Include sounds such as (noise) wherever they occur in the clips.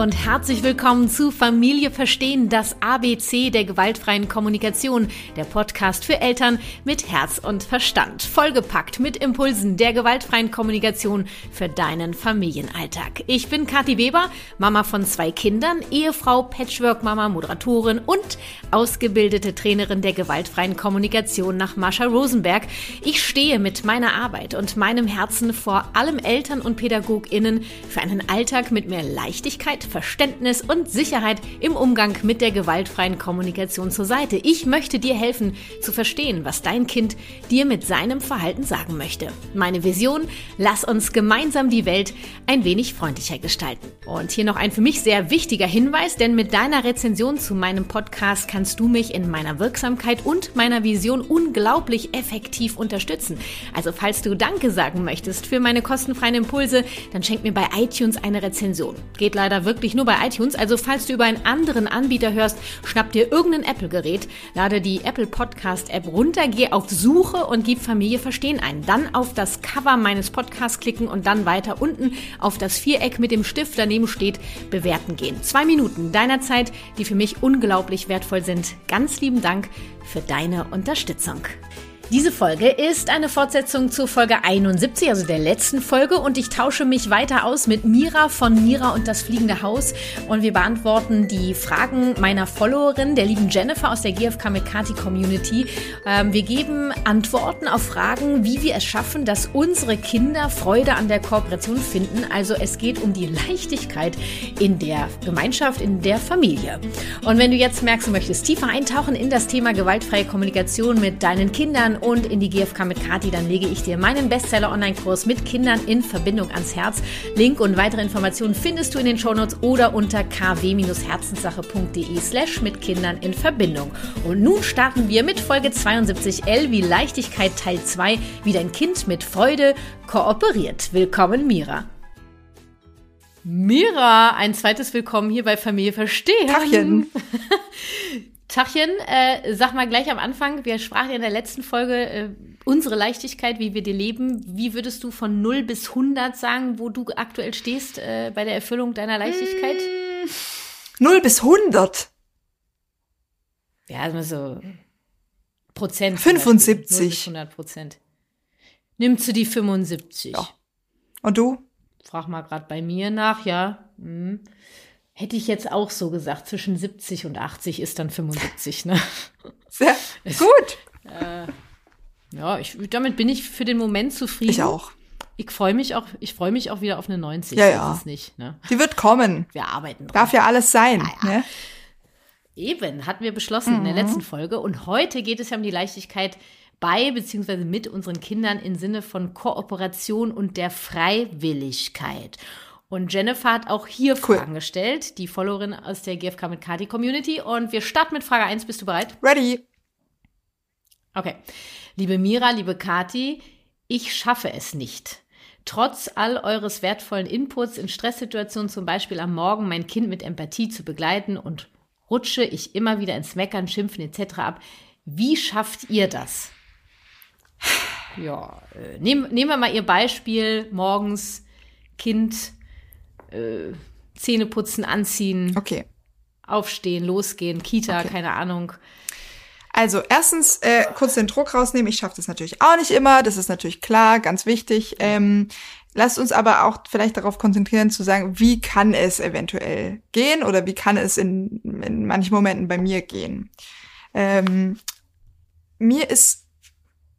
Und herzlich willkommen zu Familie Verstehen, das ABC der gewaltfreien Kommunikation, der Podcast für Eltern mit Herz und Verstand, vollgepackt mit Impulsen der gewaltfreien Kommunikation für deinen Familienalltag. Ich bin Kathi Weber, Mama von zwei Kindern, Ehefrau, Patchwork-Mama, Moderatorin und ausgebildete Trainerin der gewaltfreien Kommunikation nach Mascha Rosenberg. Ich stehe mit meiner Arbeit und meinem Herzen vor allem Eltern und PädagogInnen für einen Alltag mit mehr Leichtigkeit, Verständnis und Sicherheit im Umgang mit der gewaltfreien Kommunikation zur Seite. Ich möchte dir helfen zu verstehen, was dein Kind dir mit seinem Verhalten sagen möchte. Meine Vision, lass uns gemeinsam die Welt ein wenig freundlicher gestalten. Und hier noch ein für mich sehr wichtiger Hinweis, denn mit deiner Rezension zu meinem Podcast kannst du mich in meiner Wirksamkeit und meiner Vision unglaublich effektiv unterstützen. Also falls du Danke sagen möchtest für meine kostenfreien Impulse, dann schenk mir bei iTunes eine Rezension. Geht leider wirklich nur bei iTunes, also falls du über einen anderen Anbieter hörst, schnapp dir irgendein Apple-Gerät, lade die Apple Podcast-App runter, geh auf Suche und gib Familie Verstehen ein. Dann auf das Cover meines Podcasts klicken und dann weiter unten auf das Viereck mit dem Stift daneben steht, bewerten gehen. Zwei Minuten deiner Zeit, die für mich unglaublich wertvoll sind. Ganz lieben Dank für deine Unterstützung. Diese Folge ist eine Fortsetzung zur Folge 71, also der letzten Folge, und ich tausche mich weiter aus mit Mira von Mira und das fliegende Haus. Und wir beantworten die Fragen meiner Followerin, der lieben Jennifer aus der GFK Mekati Community. Ähm, wir geben Antworten auf Fragen, wie wir es schaffen, dass unsere Kinder Freude an der Kooperation finden. Also es geht um die Leichtigkeit in der Gemeinschaft, in der Familie. Und wenn du jetzt merkst, du möchtest tiefer eintauchen in das Thema gewaltfreie Kommunikation mit deinen Kindern, und in die GfK mit Kati, dann lege ich dir meinen Bestseller-Online-Kurs mit Kindern in Verbindung ans Herz. Link und weitere Informationen findest du in den Shownotes oder unter kw-herzenssache.de slash mit Kindern in Verbindung. Und nun starten wir mit Folge 72L wie Leichtigkeit Teil 2, wie dein Kind mit Freude kooperiert. Willkommen, Mira. Mira, ein zweites Willkommen hier bei Familie Verstehen. Tachchen. (laughs) Tachchen, äh, sag mal gleich am Anfang, wir sprachen ja in der letzten Folge äh, unsere Leichtigkeit, wie wir die leben. Wie würdest du von 0 bis 100 sagen, wo du aktuell stehst äh, bei der Erfüllung deiner Leichtigkeit? Mm, 0 bis 100? Ja, also so Prozent. 75. 0 bis 100 Prozent. Nimmst du die 75? Ja. Und du? Frag mal gerade bei mir nach, ja. Hm. Hätte ich jetzt auch so gesagt, zwischen 70 und 80 ist dann 75, ne? (laughs) Sehr gut. Äh, ja, ich, damit bin ich für den Moment zufrieden. Ich auch. Ich freue mich auch, ich freue mich auch wieder auf eine 90. Ja, ja. Ist nicht, ne? Die wird kommen. Wir arbeiten dran. Darf ja alles sein, ja, ja. Ne? Eben, hatten wir beschlossen mhm. in der mhm. letzten Folge. Und heute geht es ja um die Leichtigkeit bei beziehungsweise mit unseren Kindern im Sinne von Kooperation und der Freiwilligkeit. Und Jennifer hat auch hier cool. Fragen gestellt, die Followerin aus der GFK mit Kati Community. Und wir starten mit Frage 1. Bist du bereit? Ready. Okay. Liebe Mira, liebe Kati, ich schaffe es nicht. Trotz all eures wertvollen Inputs in Stresssituationen, zum Beispiel am Morgen, mein Kind mit Empathie zu begleiten und rutsche ich immer wieder ins Meckern, Schimpfen etc. ab. Wie schafft ihr das? Ja, äh, nehmen, nehmen wir mal Ihr Beispiel morgens Kind äh, Zähne putzen, anziehen, okay. aufstehen, losgehen, Kita, okay. keine Ahnung. Also erstens äh, kurz den Druck rausnehmen. Ich schaffe das natürlich auch nicht immer. Das ist natürlich klar, ganz wichtig. Ähm, lasst uns aber auch vielleicht darauf konzentrieren zu sagen, wie kann es eventuell gehen oder wie kann es in, in manchen Momenten bei mir gehen. Ähm, mir ist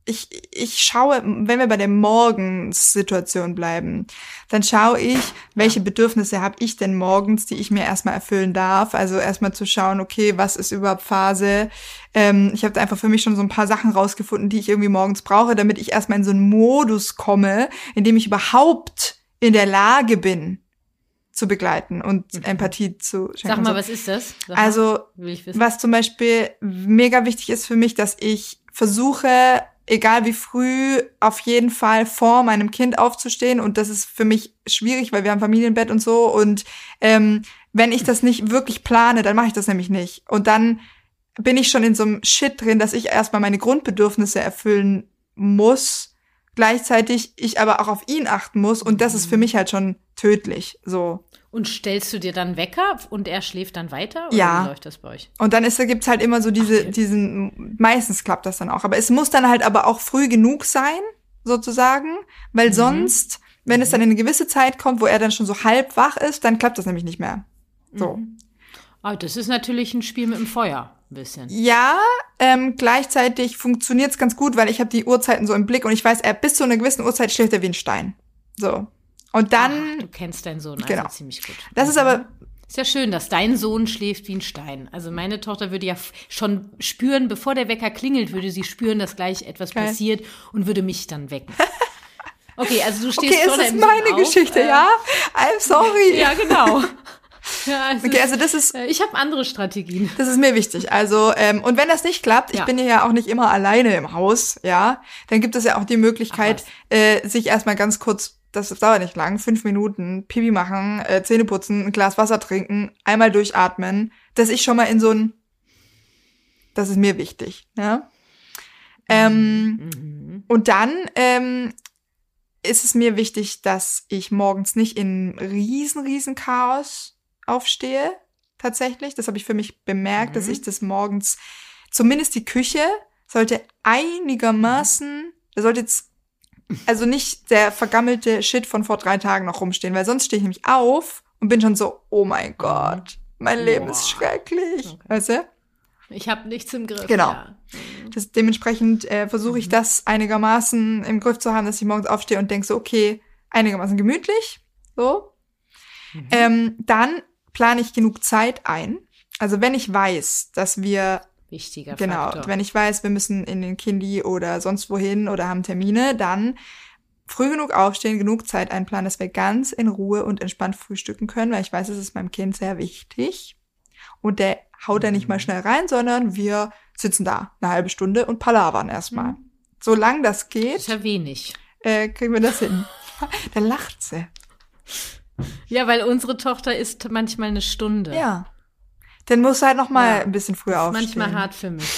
ich, ich schaue, wenn wir bei der Morgenssituation bleiben, dann schaue ich, welche Bedürfnisse habe ich denn morgens, die ich mir erstmal erfüllen darf. Also erstmal zu schauen, okay, was ist überhaupt Phase? Ähm, ich habe einfach für mich schon so ein paar Sachen rausgefunden, die ich irgendwie morgens brauche, damit ich erstmal in so einen Modus komme, in dem ich überhaupt in der Lage bin, zu begleiten und mhm. Empathie zu schenken. Sag mal, was ist das? Sag also, was zum Beispiel mega wichtig ist für mich, dass ich versuche, egal wie früh, auf jeden Fall vor meinem Kind aufzustehen. Und das ist für mich schwierig, weil wir haben Familienbett und so. Und ähm, wenn ich das nicht wirklich plane, dann mache ich das nämlich nicht. Und dann bin ich schon in so einem Shit drin, dass ich erstmal meine Grundbedürfnisse erfüllen muss. Gleichzeitig ich aber auch auf ihn achten muss. Und das ist für mich halt schon tödlich. So. Und stellst du dir dann Wecker und er schläft dann weiter? Oder Ja. wie läuft das bei euch? Und dann da gibt's halt immer so diese, diesen, meistens klappt das dann auch. Aber es muss dann halt aber auch früh genug sein, sozusagen, weil Mhm. sonst, wenn es dann in eine gewisse Zeit kommt, wo er dann schon so halb wach ist, dann klappt das nämlich nicht mehr. So. Aber das ist natürlich ein Spiel mit dem Feuer, ein bisschen. Ja, ähm, gleichzeitig funktioniert's ganz gut, weil ich habe die Uhrzeiten so im Blick und ich weiß, er bis zu einer gewissen Uhrzeit schläft er wie ein Stein. So. Und dann, Ach, du kennst deinen Sohn also Genau. ziemlich gut. das ist aber, Ist ja schön, dass dein Sohn schläft wie ein Stein. Also meine Tochter würde ja schon spüren, bevor der Wecker klingelt, würde sie spüren, dass gleich etwas Geil. passiert und würde mich dann wecken. (laughs) Okay, also du stehst okay, es ist meine auf, Geschichte, äh, ja? I'm sorry. (laughs) Ja, genau. (laughs) Ja, also, Okay, also das ist, äh, ich habe andere Strategien. Das ist mir wichtig. Also, ähm, und wenn das nicht klappt, ich Ja. bin ja auch nicht immer alleine im Haus, ja, dann gibt es ja auch die Möglichkeit, äh, sich erstmal ganz kurz, das dauert nicht lang, fünf Minuten, Pipi machen, äh, Zähne putzen, ein Glas Wasser trinken, einmal durchatmen, dass ich schon mal in so ein, das ist mir wichtig, ja. Ähm, Mhm. und dann ähm, ist es mir wichtig, dass ich morgens nicht in riesen, riesen Chaos aufstehe. Tatsächlich. Das habe ich für mich bemerkt, dass Mhm. ich das morgens, zumindest die Küche, sollte einigermaßen, da sollte jetzt also nicht der vergammelte Shit von vor drei Tagen noch rumstehen, weil sonst stehe ich nämlich auf und bin schon so, oh mein Gott, mein Leben ist Boah. schrecklich. Okay. Weißt du? Ich habe nichts im Griff. Genau. Ja. Das, dementsprechend äh, versuche ich das einigermaßen im Griff zu haben, dass ich morgens aufstehe und denke so, okay, einigermaßen gemütlich. So. Ähm, dann plane ich genug Zeit ein. Also wenn ich weiß, dass wir, Wichtiger genau, Faktor. wenn ich weiß, wir müssen in den Kindi oder sonst wohin oder haben Termine, dann früh genug aufstehen, genug Zeit einplanen, dass wir ganz in Ruhe und entspannt frühstücken können, weil ich weiß, es ist meinem Kind sehr wichtig. Und der haut da nicht mal schnell rein, sondern wir sitzen da eine halbe Stunde und palavern erstmal. Solange das ist geht, ja wenig. äh, kriegen wir das hin. (laughs) da lacht sie. Ja, weil unsere Tochter isst manchmal eine Stunde. Ja. Dann muss halt noch mal Ja. ein bisschen früher aufstehen. manchmal hart für mich.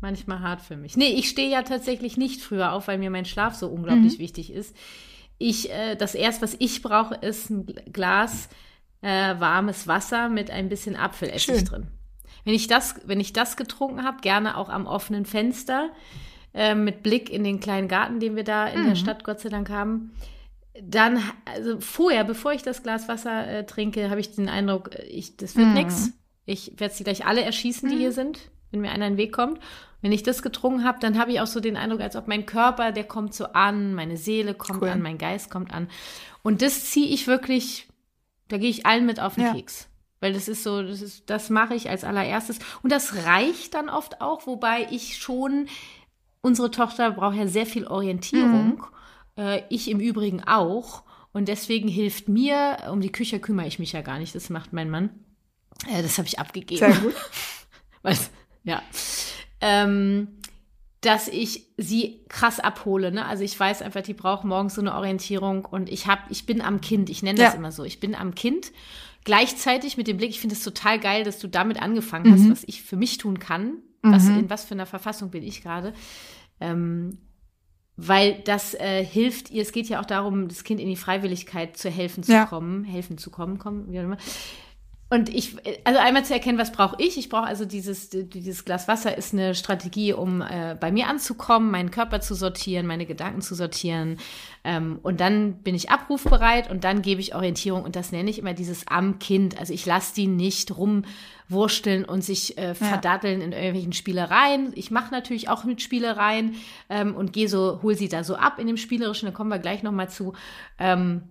Manchmal hart für mich. Nee, ich stehe ja tatsächlich nicht früher auf, weil mir mein Schlaf so unglaublich Mhm. wichtig ist. Ich, äh, das erste, was ich brauche, ist ein Gl- Glas äh, warmes Wasser mit ein bisschen Apfelessig Schön. drin. Wenn ich das, wenn ich das getrunken habe, gerne auch am offenen Fenster, äh, mit Blick in den kleinen Garten, den wir da in der Mhm. Stadt Gott sei Dank haben, dann, also vorher, bevor ich das Glas Wasser äh, trinke, habe ich den Eindruck, äh, ich, das wird Mhm. nix. Ich werde sie gleich alle erschießen, die hier sind, wenn mir einer in den Weg kommt. Wenn ich das getrunken habe, dann habe ich auch so den Eindruck, als ob mein Körper, der kommt so an, meine Seele kommt Cool. an, mein Geist kommt an. Und das ziehe ich wirklich, da gehe ich allen mit auf den Ja. Keks. Weil das ist so, das ist, das mache ich als allererstes. Und das reicht dann oft auch, wobei ich schon, unsere Tochter braucht ja sehr viel Orientierung. Äh, ich im Übrigen auch. Und deswegen hilft mir, um die Küche kümmere ich mich ja gar nicht, das macht mein Mann. Äh, das habe ich abgegeben. Sehr gut. (laughs) Was? Ja. Ähm, dass ich sie krass abhole. Ne? Also ich weiß einfach, die braucht morgens so eine Orientierung und ich hab, ich bin am Kind. Ich nenne das Ja. immer so. Ich bin am Kind. Gleichzeitig mit dem Blick, ich finde es total geil, dass du damit angefangen hast, Mhm. was ich für mich tun kann. Was, Mhm. in was für einer Verfassung bin ich gerade. Ähm, weil das äh, hilft ihr, es geht ja auch darum, das Kind in die Freiwilligkeit zu helfen zu Ja. kommen, helfen zu kommen, kommen, wie auch immer. Und ich, also einmal zu erkennen, was brauche ich? Ich brauche also dieses, dieses Glas Wasser ist eine Strategie, um äh, bei mir anzukommen, meinen Körper zu sortieren, meine Gedanken zu sortieren. Ähm, und dann bin ich abrufbereit und dann gebe ich Orientierung. Und das nenne ich immer dieses am Kind. Also ich lasse die nicht rumwursteln und sich äh, verdatteln in irgendwelchen Spielereien. Ich mache natürlich auch mit Spielereien ähm, und gehe so, hol sie da so ab in dem Spielerischen, da kommen wir gleich nochmal zu. Ähm,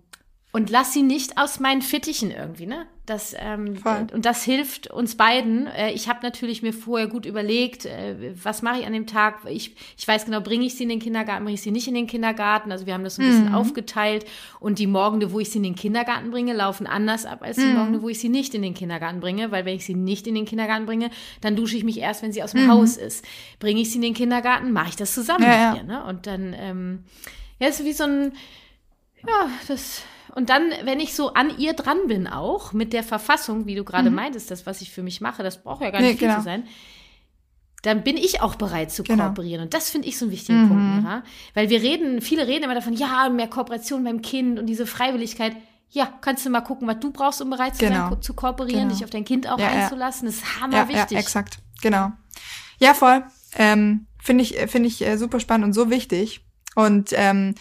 und lass sie nicht aus meinen Fittichen irgendwie, ne? Das, ähm, und das hilft uns beiden. Äh, ich habe natürlich mir vorher gut überlegt, äh, was mache ich an dem Tag. Ich, ich weiß genau, bringe ich sie in den Kindergarten, bringe ich sie nicht in den Kindergarten. Also wir haben das so ein bisschen aufgeteilt. Und die Morgende, wo ich sie in den Kindergarten bringe, laufen anders ab als die Morgende, wo ich sie nicht in den Kindergarten bringe. Weil wenn ich sie nicht in den Kindergarten bringe, dann dusche ich mich erst, wenn sie aus dem Haus ist. Bringe ich sie in den Kindergarten, mache ich das zusammen Ja, mit ja. ihr. Ne? Und dann, ähm, ja, ist wie so ein, ja, das. Und dann, wenn ich so an ihr dran bin, auch mit der Verfassung, wie du gerade meintest, das, was ich für mich mache, das braucht ja gar Mhm. Nee, nicht viel genau. zu sein, dann bin ich auch bereit zu Genau. kooperieren. Und das finde ich so einen wichtigen Mhm. Punkt, Mira. Weil wir reden, viele reden immer davon, ja, mehr Kooperation beim Kind und diese Freiwilligkeit. ja, kannst du mal gucken, was du brauchst, um bereit zu Genau. sein, zu kooperieren, Genau. dich auf dein Kind auch Ja, ja. einzulassen. Das ist Ja, hammerwichtig. ja, exakt. Genau. Ja, voll. Ähm, finde ich, finde ich äh, super spannend und so wichtig. Und ähm,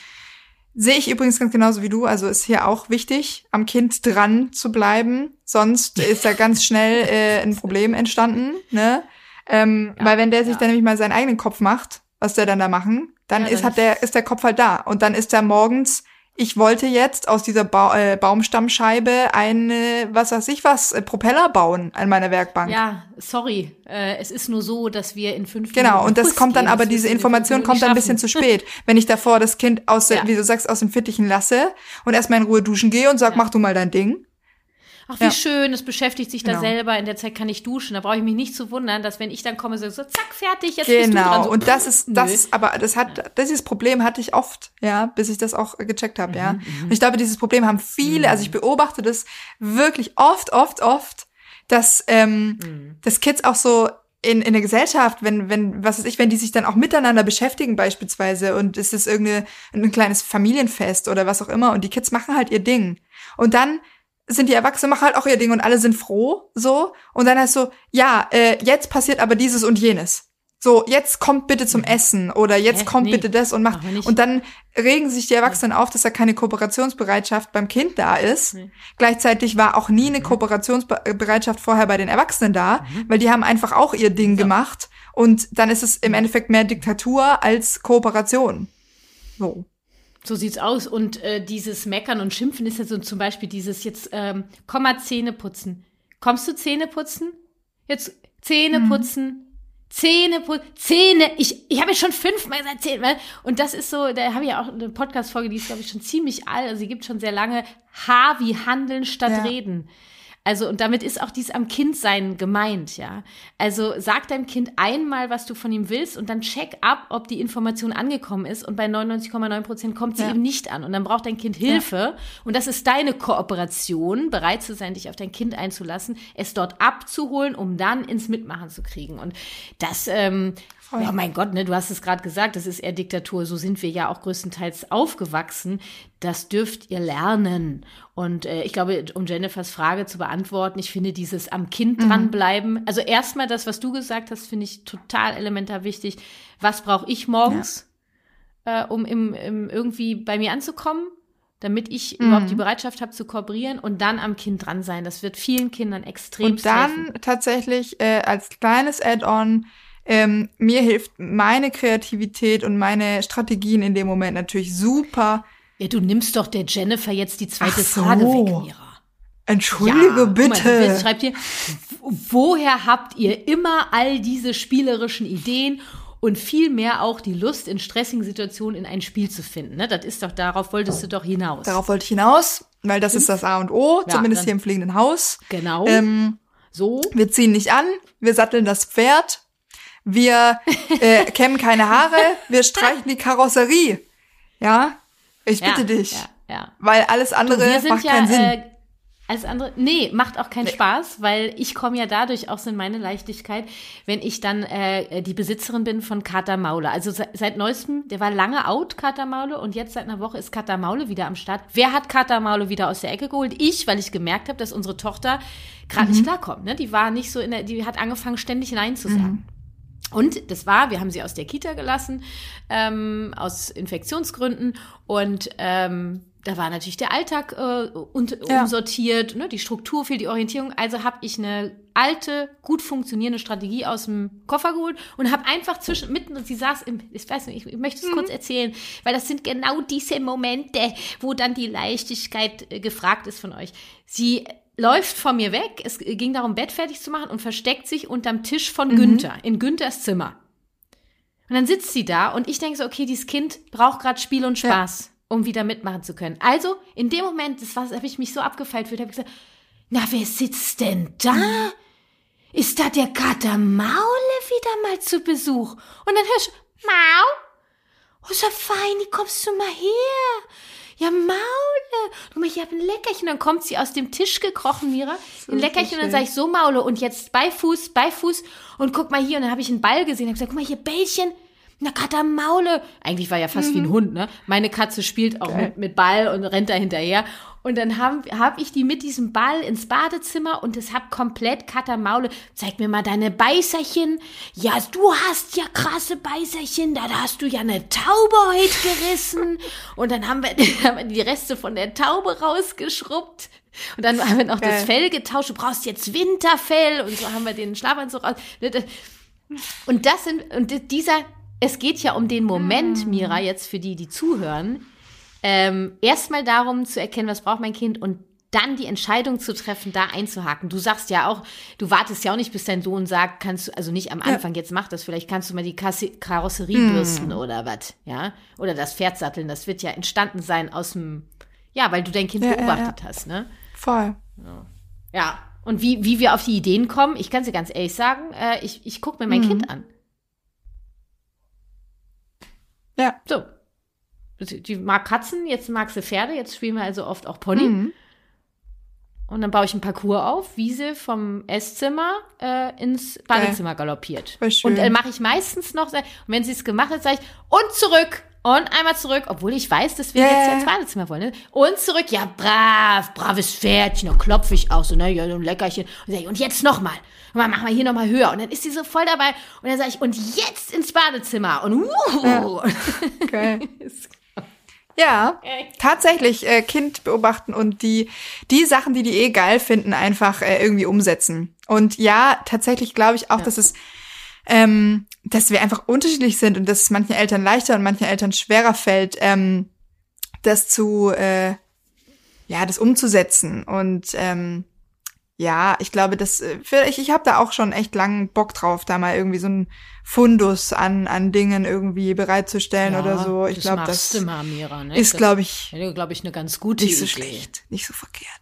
sehe ich übrigens ganz genauso wie du. Also ist hier auch wichtig, am Kind dran zu bleiben. Sonst (laughs) ist da ganz schnell äh, ein Problem entstanden. Ne? Ähm, Ja, weil wenn der sich ja. dann nämlich mal seinen eigenen Kopf macht, was der dann da machen, dann Ja, ist hat der ist der Kopf halt da und dann ist der morgens ich wollte jetzt aus dieser ba äh, Baumstammscheibe eine, was weiß ich was, äh, Propeller bauen an meiner Werkbank. Ja, sorry. Äh, es ist nur so, dass wir in fünf Genau, Minuten und das kommt dann gehen. aber, diese Information kommt dann ein bisschen zu spät. Wenn ich davor das Kind aus, Ja. wie du sagst, aus dem Fittichen lasse und erstmal in Ruhe duschen gehe und sag, Ja. mach du mal dein Ding. Ach, wie Ja. schön, es beschäftigt sich da Genau. selber. In der Zeit kann ich duschen. Da brauche ich mich nicht zu wundern, dass wenn ich dann komme, so, so zack, fertig, jetzt bist du dran. Genau, So, und das ist, das ist, aber das hat, dieses Problem hatte ich oft, ja, bis ich das auch gecheckt habe, Mhm, ja. Und ich glaube, dieses Problem haben viele, also ich beobachte das wirklich oft, oft, oft, dass, ähm, Mhm. dass Kids auch so in, in der Gesellschaft, wenn, wenn, was weiß ich, wenn die sich dann auch miteinander beschäftigen beispielsweise und es ist irgendeine, ein kleines Familienfest oder was auch immer und die Kids machen halt ihr Ding. Und dann sind die Erwachsenen machen halt auch ihr Ding und alle sind froh, so. Und dann heißt so, ja, äh, jetzt passiert aber dieses und jenes. So, jetzt kommt bitte zum Essen oder jetzt Hä? kommt Nee, bitte das und macht. Und dann regen sich die Erwachsenen auf, dass da keine Kooperationsbereitschaft beim Kind da ist. Nee. Gleichzeitig war auch Mhm. nie eine Kooperationsbereitschaft vorher bei den Erwachsenen da, weil die haben einfach auch ihr Ding gemacht. Und dann ist es im Endeffekt mehr Diktatur als Kooperation. So. So sieht's aus. Und äh, dieses Meckern und Schimpfen ist ja so zum Beispiel dieses jetzt, ähm, komm mal Zähne putzen. Kommst du Zähne putzen? Jetzt Zähne Mhm. putzen. Zähne putzen. Zähne. Ich, ich habe schon fünfmal gesagt Zähne. Und das ist so, da habe ich ja auch eine Podcast-Folge, die ist, glaube ich, schon ziemlich alt. Also sie gibt schon sehr lange. H wie Handeln statt Ja. Reden. Also, und damit ist auch dies am Kindsein gemeint, ja. Also, sag deinem Kind einmal, was du von ihm willst und dann check ab, ob die Information angekommen ist und bei 99,9 Prozent kommt sie Ja. eben nicht an und dann braucht dein Kind Hilfe und das ist deine Kooperation, bereit zu sein, dich auf dein Kind einzulassen, es dort abzuholen, um dann ins Mitmachen zu kriegen und das, ähm, Voll. ja, mein Gott, ne, du hast es gerade gesagt, das ist eher Diktatur. So sind wir ja auch größtenteils aufgewachsen. Das dürft ihr lernen. Und äh, ich glaube, um Jennifers Frage zu beantworten, ich finde dieses am Kind Mhm. dranbleiben. Also erstmal das, was du gesagt hast, finde ich total elementar wichtig. Was brauche ich morgens, äh, um im, im irgendwie bei mir anzukommen? damit ich Mhm. überhaupt die Bereitschaft habe zu kooperieren und dann am Kind dran sein. Das wird vielen Kindern extrem Und dann tatsächlich äh, als kleines Add-on, ähm, mir hilft meine Kreativität und meine Strategien in dem Moment natürlich super. Ja, du nimmst doch der Jennifer jetzt die zweite so. Frage weg, Mira. Entschuldige Ja, mal, bitte. Jetzt schreibt hier, woher habt ihr immer all diese spielerischen Ideen und vielmehr auch die Lust, in stressigen Situationen in ein Spiel zu finden? Ne? Das ist doch, darauf wolltest du doch hinaus. Darauf wollte ich hinaus, weil das ist das A und O, Ja, zumindest hier im fliegenden Haus. Genau. Ähm, so. wir ziehen nicht an, wir satteln das Pferd, wir äh, (laughs) kämmen keine Haare, wir streichen die Karosserie. Ja, ich bitte ja, dich, Ja, ja. weil alles andere sind macht ja, keinen Sinn. Äh, alles andere, nee, macht auch keinen Spaß, weil ich komme ja dadurch auch so in meine Leichtigkeit, wenn ich dann äh, die Besitzerin bin von Kater Maule. Also se seit neuestem, der war lange out, Kater Maule, und jetzt seit einer Woche ist Kater Maule wieder am Start. Wer hat Kater Maule wieder aus der Ecke geholt? Ich, weil ich gemerkt habe, dass unsere Tochter gerade Mhm. nicht klarkommt. Ne? Die war nicht so in der, die hat angefangen, ständig Nein zu Mhm. Und das war, wir haben sie aus der Kita gelassen, ähm, aus Infektionsgründen. Und ähm, da war natürlich der Alltag äh, und, Ja. umsortiert, ne, die Struktur fehlt, die Orientierung. Also habe ich eine alte, gut funktionierende Strategie aus dem Koffer geholt und habe einfach zwischen mitten und sie saß im, ich weiß nicht, ich, ich möchte es kurz erzählen, weil das sind genau diese Momente, wo dann die Leichtigkeit äh, gefragt ist von euch. Sie läuft vor mir weg, es ging darum, Bett fertig zu machen und versteckt sich unterm Tisch von Günther, in Günthers Zimmer. Und dann sitzt sie da und ich denke so, okay, dieses Kind braucht gerade Spiel und Spaß, um wieder mitmachen zu können. Also in dem Moment, das war, habe ich mich so abgefeilt fühlt, habe ich gesagt, na, wer sitzt denn da? Ist da der Kater Maule wieder mal zu Besuch? Und dann hörst du, Mau? Oh, so fein, kommst du mal her? Ja, Maule. Guck mal, ich habe ein Leckerchen. Dann kommt sie aus dem Tisch gekrochen, Mira. ein Leckerchen. Und dann sage ich, so Maule. Und jetzt bei Fuß, bei Fuß. Und guck mal hier. Und dann habe ich einen Ball gesehen. Ich habe gesagt, guck mal hier, Bällchen. Na Katamaule. Eigentlich war ja fast mhm. wie ein mhm. Hund, ne? Meine Katze spielt auch mit, mit Ball und rennt da hinterher. Und dann habe hab ich die mit diesem Ball ins Badezimmer und es hab komplett Katamaule. Zeig mir mal deine Beißerchen. Ja, du hast ja krasse Beißerchen. Da hast du ja eine Taube heute gerissen. Und dann haben wir, (laughs) haben wir die Reste von der Taube rausgeschrubbt. Und dann haben wir noch Geil. das Fell getauscht. Du brauchst jetzt Winterfell. Und so haben wir den Schlafanzug raus. Und das sind, und dieser, es geht ja um den Moment, mm. Mira, jetzt für die, die zuhören. Ähm, erstmal darum zu erkennen, was braucht mein Kind und dann die Entscheidung zu treffen, da einzuhaken. Du sagst ja auch, du wartest ja auch nicht, bis dein Sohn sagt, kannst du, also nicht am Anfang, ja. jetzt mach das, vielleicht kannst du mal die Kasse, Karosserie mm. bürsten oder was, ja? Oder das Pferd satteln, das wird ja entstanden sein aus dem, ja, weil du dein Kind ja, beobachtet ja, hast, ne? Voll. Ja. Und wie, wie wir auf die Ideen kommen, ich kann es dir ganz ehrlich sagen, äh, ich, ich gucke mir mein mm. Kind an. Ja. So. Die mag Katzen, jetzt mag sie Pferde, jetzt spielen wir also oft auch Pony. Mhm. Und dann baue ich ein Parcours auf, wie sie vom Esszimmer äh, ins Badezimmer galoppiert. Und äh, mache ich meistens noch, und wenn sie es gemacht hat, sage ich, und zurück. Und einmal zurück, obwohl ich weiß, dass wir yeah. jetzt ins Badezimmer wollen. Ne? Und zurück, ja, brav, braves Pferdchen. Dann klopfe ich auch so, ne, ja, so ein Leckerchen. Und sage ich, und jetzt nochmal. Und dann machen wir hier nochmal höher. Und dann ist sie so voll dabei. Und dann sage ich, und jetzt ins Badezimmer. Und uh. Ja. (laughs) Ja, tatsächlich äh, Kind beobachten und die die Sachen, die die eh geil finden, einfach äh, irgendwie umsetzen. Und ja, tatsächlich glaube ich auch, ja. dass es ähm, dass wir einfach unterschiedlich sind und dass es manchen Eltern leichter und manchen Eltern schwerer fällt, ähm, das zu äh, ja das umzusetzen und ähm, ja, ich glaube, das äh, vielleicht ich habe da auch schon echt langen Bock drauf, da mal irgendwie so ein Fundus an an Dingen irgendwie bereitzustellen ja, oder so. Ich glaube, das mal, Mira, ne? ist glaube ich, glaube ich, eine ganz gute nicht so Idee. schlecht, nicht so verkehrt.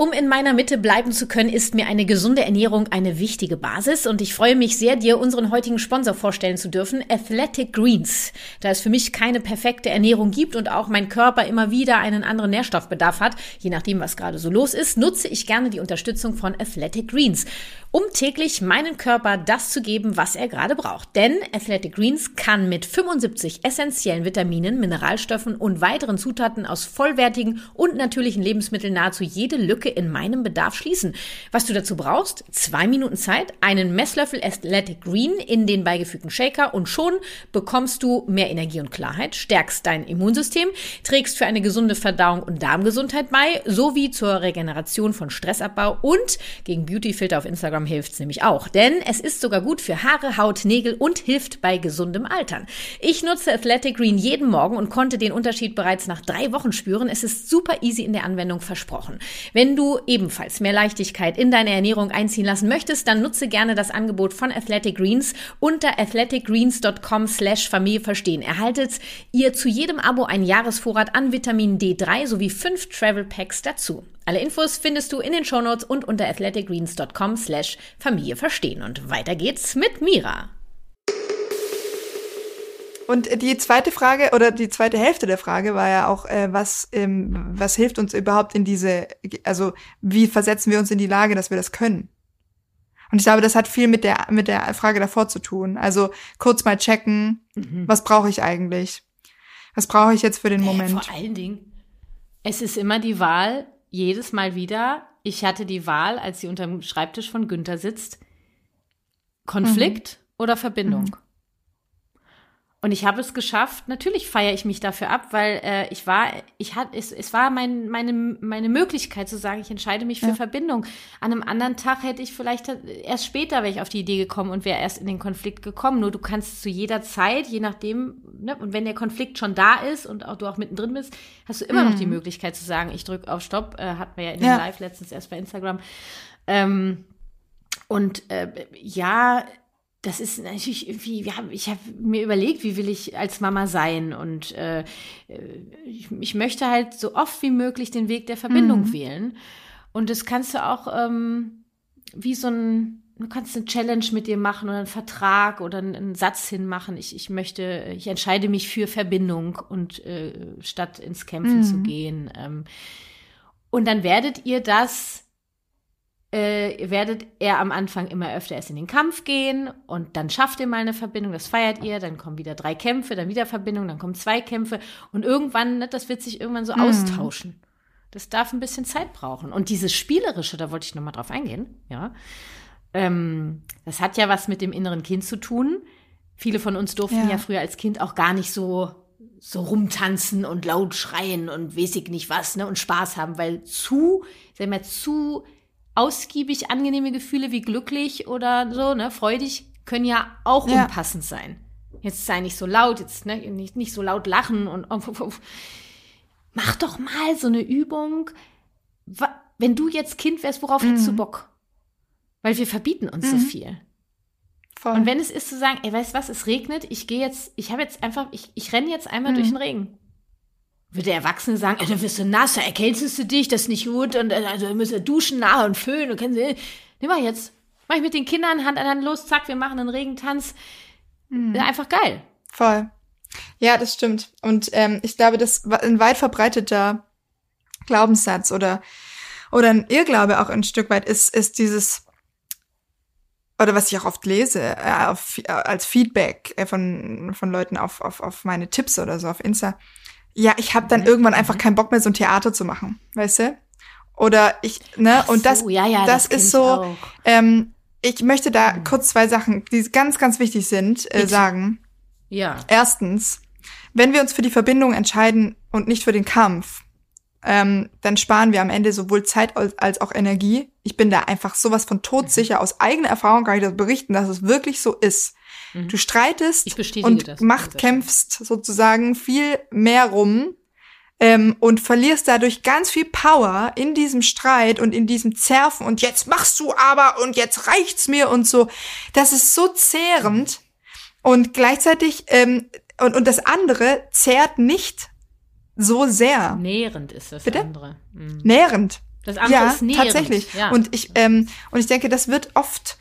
Um in meiner Mitte bleiben zu können, ist mir eine gesunde Ernährung eine wichtige Basis. Und ich freue mich sehr, dir unseren heutigen Sponsor vorstellen zu dürfen, Athletic Greens. Da es für mich keine perfekte Ernährung gibt und auch mein Körper immer wieder einen anderen Nährstoffbedarf hat, je nachdem, was gerade so los ist, nutze ich gerne die Unterstützung von Athletic Greens um täglich meinen Körper das zu geben, was er gerade braucht. Denn Athletic Greens kann mit 75 essentiellen Vitaminen, Mineralstoffen und weiteren Zutaten aus vollwertigen und natürlichen Lebensmitteln nahezu jede Lücke in meinem Bedarf schließen. Was du dazu brauchst? Zwei Minuten Zeit, einen Messlöffel Athletic Green in den beigefügten Shaker und schon bekommst du mehr Energie und Klarheit, stärkst dein Immunsystem, trägst für eine gesunde Verdauung und Darmgesundheit bei, sowie zur Regeneration von Stressabbau und gegen Beautyfilter auf Instagram Instagram hilft's nämlich auch, denn es ist sogar gut für Haare, Haut, Nägel und hilft bei gesundem Altern. Ich nutze Athletic Green jeden Morgen und konnte den Unterschied bereits nach drei Wochen spüren. Es ist super easy in der Anwendung versprochen. Wenn du ebenfalls mehr Leichtigkeit in deine Ernährung einziehen lassen möchtest, dann nutze gerne das Angebot von Athletic Greens unter athleticgreens.com slash Familie verstehen. Erhaltet ihr zu jedem Abo einen Jahresvorrat an Vitamin D3 sowie fünf Travel Packs dazu. Alle Infos findest du in den Shownotes und unter athleticgreens.com slash Familie verstehen. Und weiter geht's mit Mira. Und die zweite Frage oder die zweite Hälfte der Frage war ja auch, äh, was, ähm, was hilft uns überhaupt in diese, also wie versetzen wir uns in die Lage, dass wir das können? Und ich glaube, das hat viel mit der, mit der Frage davor zu tun. Also kurz mal checken, mhm. was brauche ich eigentlich? Was brauche ich jetzt für den Moment? Äh, vor allen Dingen, es ist immer die Wahl, jedes Mal wieder, ich hatte die Wahl, als sie unter dem Schreibtisch von Günther sitzt, Konflikt mhm. oder Verbindung. Mhm. Und ich habe es geschafft. Natürlich feiere ich mich dafür ab, weil äh, ich war, ich hatte, es, es war mein, meine, meine Möglichkeit zu sagen, ich entscheide mich für ja. Verbindung. An einem anderen Tag hätte ich vielleicht erst später wäre ich auf die Idee gekommen und wäre erst in den Konflikt gekommen. Nur du kannst zu jeder Zeit, je nachdem, ne, und wenn der Konflikt schon da ist und auch du auch mittendrin bist, hast du immer mhm. noch die mhm. Möglichkeit zu sagen, ich drücke auf Stopp. Äh, hatten wir ja in ja. dem Live letztens erst bei Instagram. Ähm, und äh, ja, das ist natürlich irgendwie, ja, ich habe mir überlegt, wie will ich als Mama sein und äh, ich, ich, möchte halt so oft wie möglich den Weg der Verbindung mhm. wählen. Und das kannst du auch ähm, wie so ein, du kannst eine Challenge mit dir machen oder einen Vertrag oder einen, einen Satz hinmachen. Ich, ich möchte, ich entscheide mich für Verbindung und äh, statt ins Kämpfen mhm. zu gehen. Ähm, und dann werdet ihr das äh, werdet er am Anfang immer öfter erst in den Kampf gehen und dann schafft ihr mal eine Verbindung, das feiert ihr, dann kommen wieder drei Kämpfe, dann wieder Verbindung, dann kommen zwei Kämpfe und irgendwann, ne, das wird sich irgendwann so mhm. austauschen. Das darf ein bisschen Zeit brauchen. Und dieses Spielerische, da wollte ich nochmal drauf eingehen, ja. Ähm, das hat ja was mit dem inneren Kind zu tun. Viele von uns durften ja. ja früher als Kind auch gar nicht so so rumtanzen und laut schreien und weiß ich nicht was, ne, und Spaß haben, weil zu, ich sag mal, zu ausgiebig angenehme Gefühle wie glücklich oder so, ne, freudig, können ja auch ja. unpassend sein. Jetzt sei nicht so laut, jetzt ne, nicht, nicht so laut lachen und mach doch mal so eine Übung. Wenn du jetzt Kind wärst, worauf mhm. hättest du mhm. Bock? Weil wir verbieten uns mhm. so viel. Voll. Und wenn es ist zu sagen, ey, weißt was, es regnet, ich gehe jetzt, ich habe jetzt einfach, ich, ich renne jetzt einmal mhm. durch den Regen. Würde der Erwachsene sagen, ey, dann wirst du nass, da erkältest du dich, das ist nicht gut und äh, also müssen wir duschen nach und föhnen und kennen sie, nimm mal jetzt. Mach ich mit den Kindern Hand an Hand los, zack, wir machen einen Regentanz. Mhm. Einfach geil. Voll. Ja, das stimmt. Und ähm, ich glaube, das ein weit verbreiteter Glaubenssatz oder oder ein Irrglaube auch ein Stück weit ist, ist dieses oder was ich auch oft lese, äh, auf, äh, als Feedback äh, von, von Leuten auf, auf, auf meine Tipps oder so auf Insta, ja, ich habe dann mhm. irgendwann einfach mhm. keinen Bock mehr, so ein Theater zu machen, weißt du? Oder ich, ne, so, und das, ja, ja, das, das ist so, ähm, ich möchte da mhm. kurz zwei Sachen, die ganz, ganz wichtig sind, äh, sagen. Ja. Erstens, wenn wir uns für die Verbindung entscheiden und nicht für den Kampf, ähm, dann sparen wir am Ende sowohl Zeit als, als auch Energie. Ich bin da einfach sowas von todsicher. Mhm. Aus eigener Erfahrung kann ich das berichten, dass es wirklich so ist. Mhm. Du streitest und das, Macht kämpfst sozusagen viel mehr rum ähm, und verlierst dadurch ganz viel Power in diesem Streit und in diesem Zerfen und jetzt machst du aber und jetzt reicht's mir und so. Das ist so zehrend und gleichzeitig ähm, und, und das andere zehrt nicht so sehr. Nährend ist das Bitte? andere. Mhm. Nährend. Das andere ja, ist nährend. Tatsächlich. Ja. Und ich ähm, und ich denke, das wird oft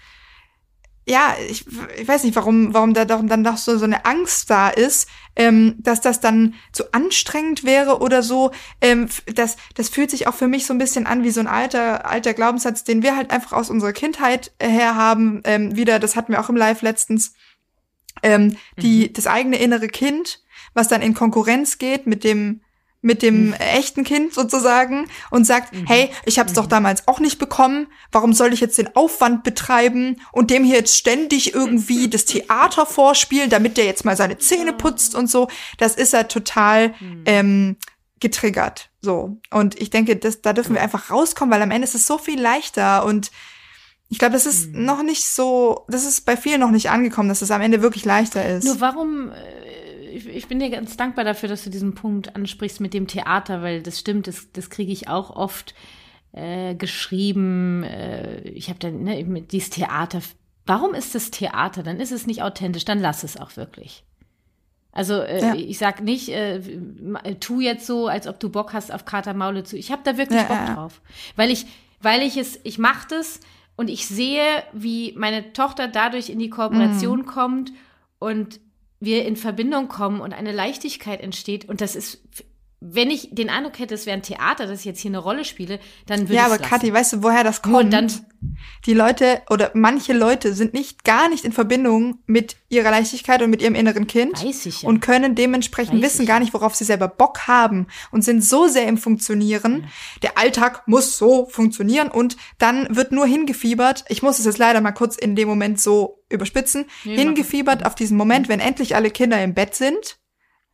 ja, ich, ich weiß nicht, warum, warum da doch dann doch so, so eine Angst da ist, ähm, dass das dann zu anstrengend wäre oder so. Ähm, das, das fühlt sich auch für mich so ein bisschen an wie so ein alter, alter Glaubenssatz, den wir halt einfach aus unserer Kindheit her haben. Ähm, wieder, das hatten wir auch im Live letztens. Ähm, die, mhm. das eigene innere Kind, was dann in Konkurrenz geht mit dem, mit dem mhm. echten Kind sozusagen und sagt, mhm. hey, ich habe es mhm. doch damals auch nicht bekommen, warum soll ich jetzt den Aufwand betreiben und dem hier jetzt ständig irgendwie das Theater vorspielen, damit der jetzt mal seine Zähne putzt und so. Das ist ja total mhm. ähm, getriggert. So. Und ich denke, das, da dürfen wir einfach rauskommen, weil am Ende ist es so viel leichter und ich glaube, das ist mhm. noch nicht so, das ist bei vielen noch nicht angekommen, dass es am Ende wirklich leichter ist. Nur warum äh, ich, ich, bin dir ganz dankbar dafür, dass du diesen Punkt ansprichst mit dem Theater, weil das stimmt, das, das kriege ich auch oft äh, geschrieben. Äh, ich habe dann ne, dieses Theater. Warum ist das Theater? Dann ist es nicht authentisch, dann lass es auch wirklich. Also äh, ja. ich sag nicht, äh, tu jetzt so, als ob du Bock hast auf Kater Maule zu. Ich habe da wirklich ja, Bock ja. drauf, weil ich, weil ich es, ich mache das und ich sehe, wie meine Tochter dadurch in die Kooperation mhm. kommt und wir in Verbindung kommen und eine Leichtigkeit entsteht. Und das ist, wenn ich den Eindruck hätte, es wäre ein Theater, dass ich jetzt hier eine Rolle spiele, dann würde ich. Ja, aber Kathi, weißt du, woher das kommt? Und dann, die Leute oder manche Leute sind nicht gar nicht in Verbindung mit ihrer Leichtigkeit und mit ihrem inneren Kind Weiß ich ja. und können dementsprechend Weiß wissen gar nicht, worauf sie selber Bock haben und sind so sehr im Funktionieren. Ja. Der Alltag muss so funktionieren und dann wird nur hingefiebert. Ich muss es jetzt leider mal kurz in dem Moment so überspitzen. Nee, hingefiebert auf diesen Moment, wenn endlich alle Kinder im Bett sind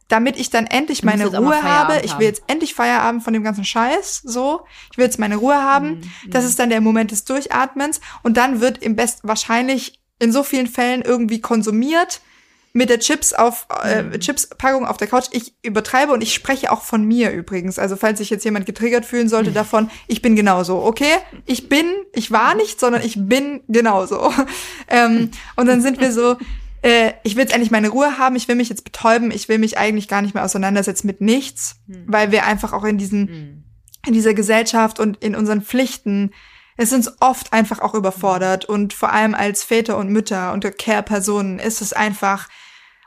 damit ich dann endlich meine Ruhe habe. Ich will jetzt endlich Feierabend von dem ganzen Scheiß, so. Ich will jetzt meine Ruhe haben. Mhm. Das ist dann der Moment des Durchatmens und dann wird im Best wahrscheinlich in so vielen Fällen irgendwie konsumiert mit der Chips auf äh, mhm. Chips Packung auf der Couch. Ich übertreibe und ich spreche auch von mir übrigens. Also falls sich jetzt jemand getriggert fühlen sollte mhm. davon, ich bin genauso, okay? Ich bin, ich war nicht, sondern ich bin genauso. (laughs) ähm, und dann sind wir so (laughs) äh, ich will jetzt endlich meine Ruhe haben, ich will mich jetzt betäuben, ich will mich eigentlich gar nicht mehr auseinandersetzen mit nichts, hm. weil wir einfach auch in diesen, hm. in dieser Gesellschaft und in unseren Pflichten, es uns oft einfach auch überfordert und vor allem als Väter und Mütter und Care-Personen ist es einfach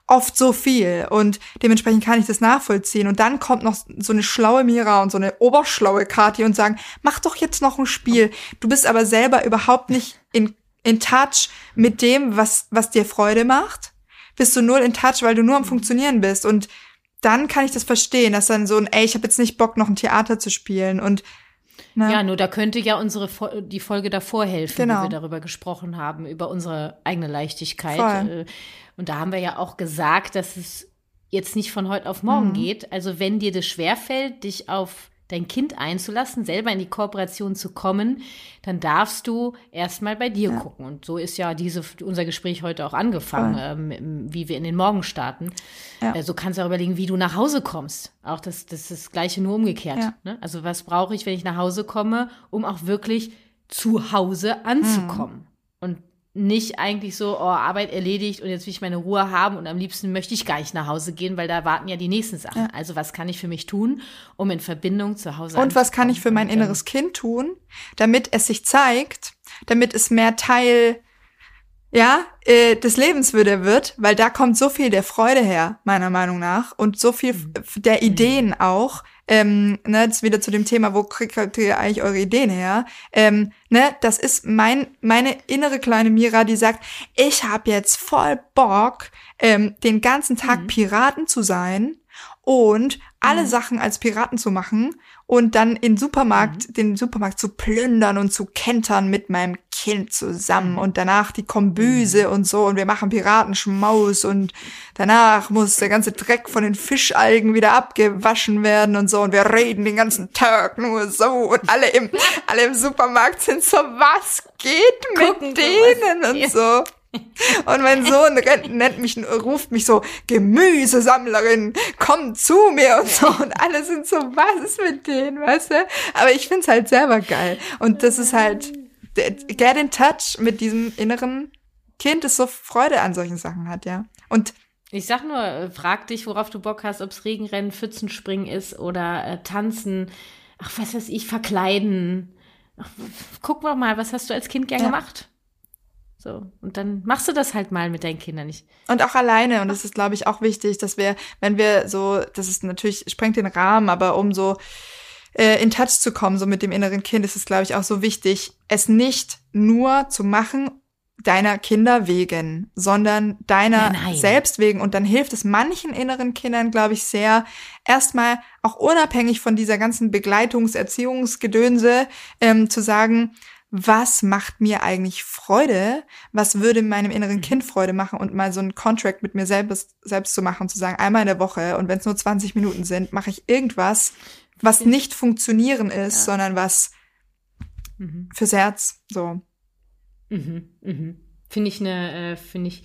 oft so viel und dementsprechend kann ich das nachvollziehen. Und dann kommt noch so eine schlaue Mira und so eine oberschlaue Kati und sagen, mach doch jetzt noch ein Spiel. Du bist aber selber überhaupt nicht in, in touch mit dem, was, was dir Freude macht. Bist du null in touch, weil du nur am Funktionieren bist. Und dann kann ich das verstehen, dass dann so ein, ey, ich habe jetzt nicht Bock, noch ein Theater zu spielen und Ne? Ja, nur da könnte ja unsere die Folge davor helfen, genau. wie wir darüber gesprochen haben, über unsere eigene Leichtigkeit. Voll. Äh, und da haben wir ja auch gesagt, dass es jetzt nicht von heute auf morgen mhm. geht. Also wenn dir das schwerfällt, dich auf dein Kind einzulassen, selber in die Kooperation zu kommen, dann darfst du erstmal bei dir ja. gucken. Und so ist ja diese, unser Gespräch heute auch angefangen, ähm, wie wir in den Morgen starten. Ja. Äh, so kannst du auch überlegen, wie du nach Hause kommst. Auch das, das ist das Gleiche nur umgekehrt. Ja. Ne? Also was brauche ich, wenn ich nach Hause komme, um auch wirklich zu Hause anzukommen? Mhm. Und nicht eigentlich so, oh, Arbeit erledigt und jetzt will ich meine Ruhe haben und am liebsten möchte ich gar nicht nach Hause gehen, weil da warten ja die nächsten Sachen. Ja. Also was kann ich für mich tun, um in Verbindung zu Hause Und was kann ich für mein inneres Kind tun, damit es sich zeigt, damit es mehr Teil ja, äh, des Lebens würde wird, weil da kommt so viel der Freude her, meiner Meinung nach, und so viel mhm. der Ideen auch, ähm, ne, ist wieder zu dem Thema, wo kriegt ihr eigentlich eure Ideen her? Ähm, ne, das ist mein, meine innere kleine Mira, die sagt, ich habe jetzt voll Bock, ähm, den ganzen Tag mhm. Piraten zu sein und alle mhm. Sachen als Piraten zu machen und dann in Supermarkt, mhm. den Supermarkt zu plündern und zu kentern mit meinem Kind zusammen mhm. und danach die Kombüse mhm. und so und wir machen Piratenschmaus und danach muss der ganze Dreck von den Fischalgen wieder abgewaschen werden und so und wir reden den ganzen Tag nur so und alle im, (laughs) alle im Supermarkt sind so, was geht mit Gucken, denen und so. Und mein Sohn nennt mich, ruft mich so, Gemüsesammlerin, komm zu mir und so. Und alle sind so, was ist mit denen, weißt du? Aber ich find's halt selber geil. Und das ist halt, get in touch mit diesem inneren Kind, das so Freude an solchen Sachen hat, ja. Und ich sag nur, frag dich, worauf du Bock hast, ob's Regenrennen, Pfützenspringen ist oder äh, tanzen, ach, was weiß ich, verkleiden. Ach, guck mal mal, was hast du als Kind gern ja. gemacht? So. Und dann machst du das halt mal mit deinen Kindern nicht. Und auch alleine. Und das ist, glaube ich, auch wichtig, dass wir, wenn wir so, das ist natürlich, sprengt den Rahmen, aber um so äh, in Touch zu kommen, so mit dem inneren Kind, ist es, glaube ich, auch so wichtig, es nicht nur zu machen, deiner Kinder wegen, sondern deiner Nein. selbst wegen. Und dann hilft es manchen inneren Kindern, glaube ich, sehr, erstmal auch unabhängig von dieser ganzen Begleitungs-, Erziehungsgedönse, ähm, zu sagen, was macht mir eigentlich Freude, was würde meinem inneren mhm. Kind Freude machen und mal so einen Contract mit mir selbst, selbst zu machen, zu sagen, einmal in der Woche und wenn es nur 20 Minuten sind, mache ich irgendwas, was nicht funktionieren ist, ja. sondern was mhm. fürs Herz, so. Mhm, mhm. Finde ich eine, äh, finde ich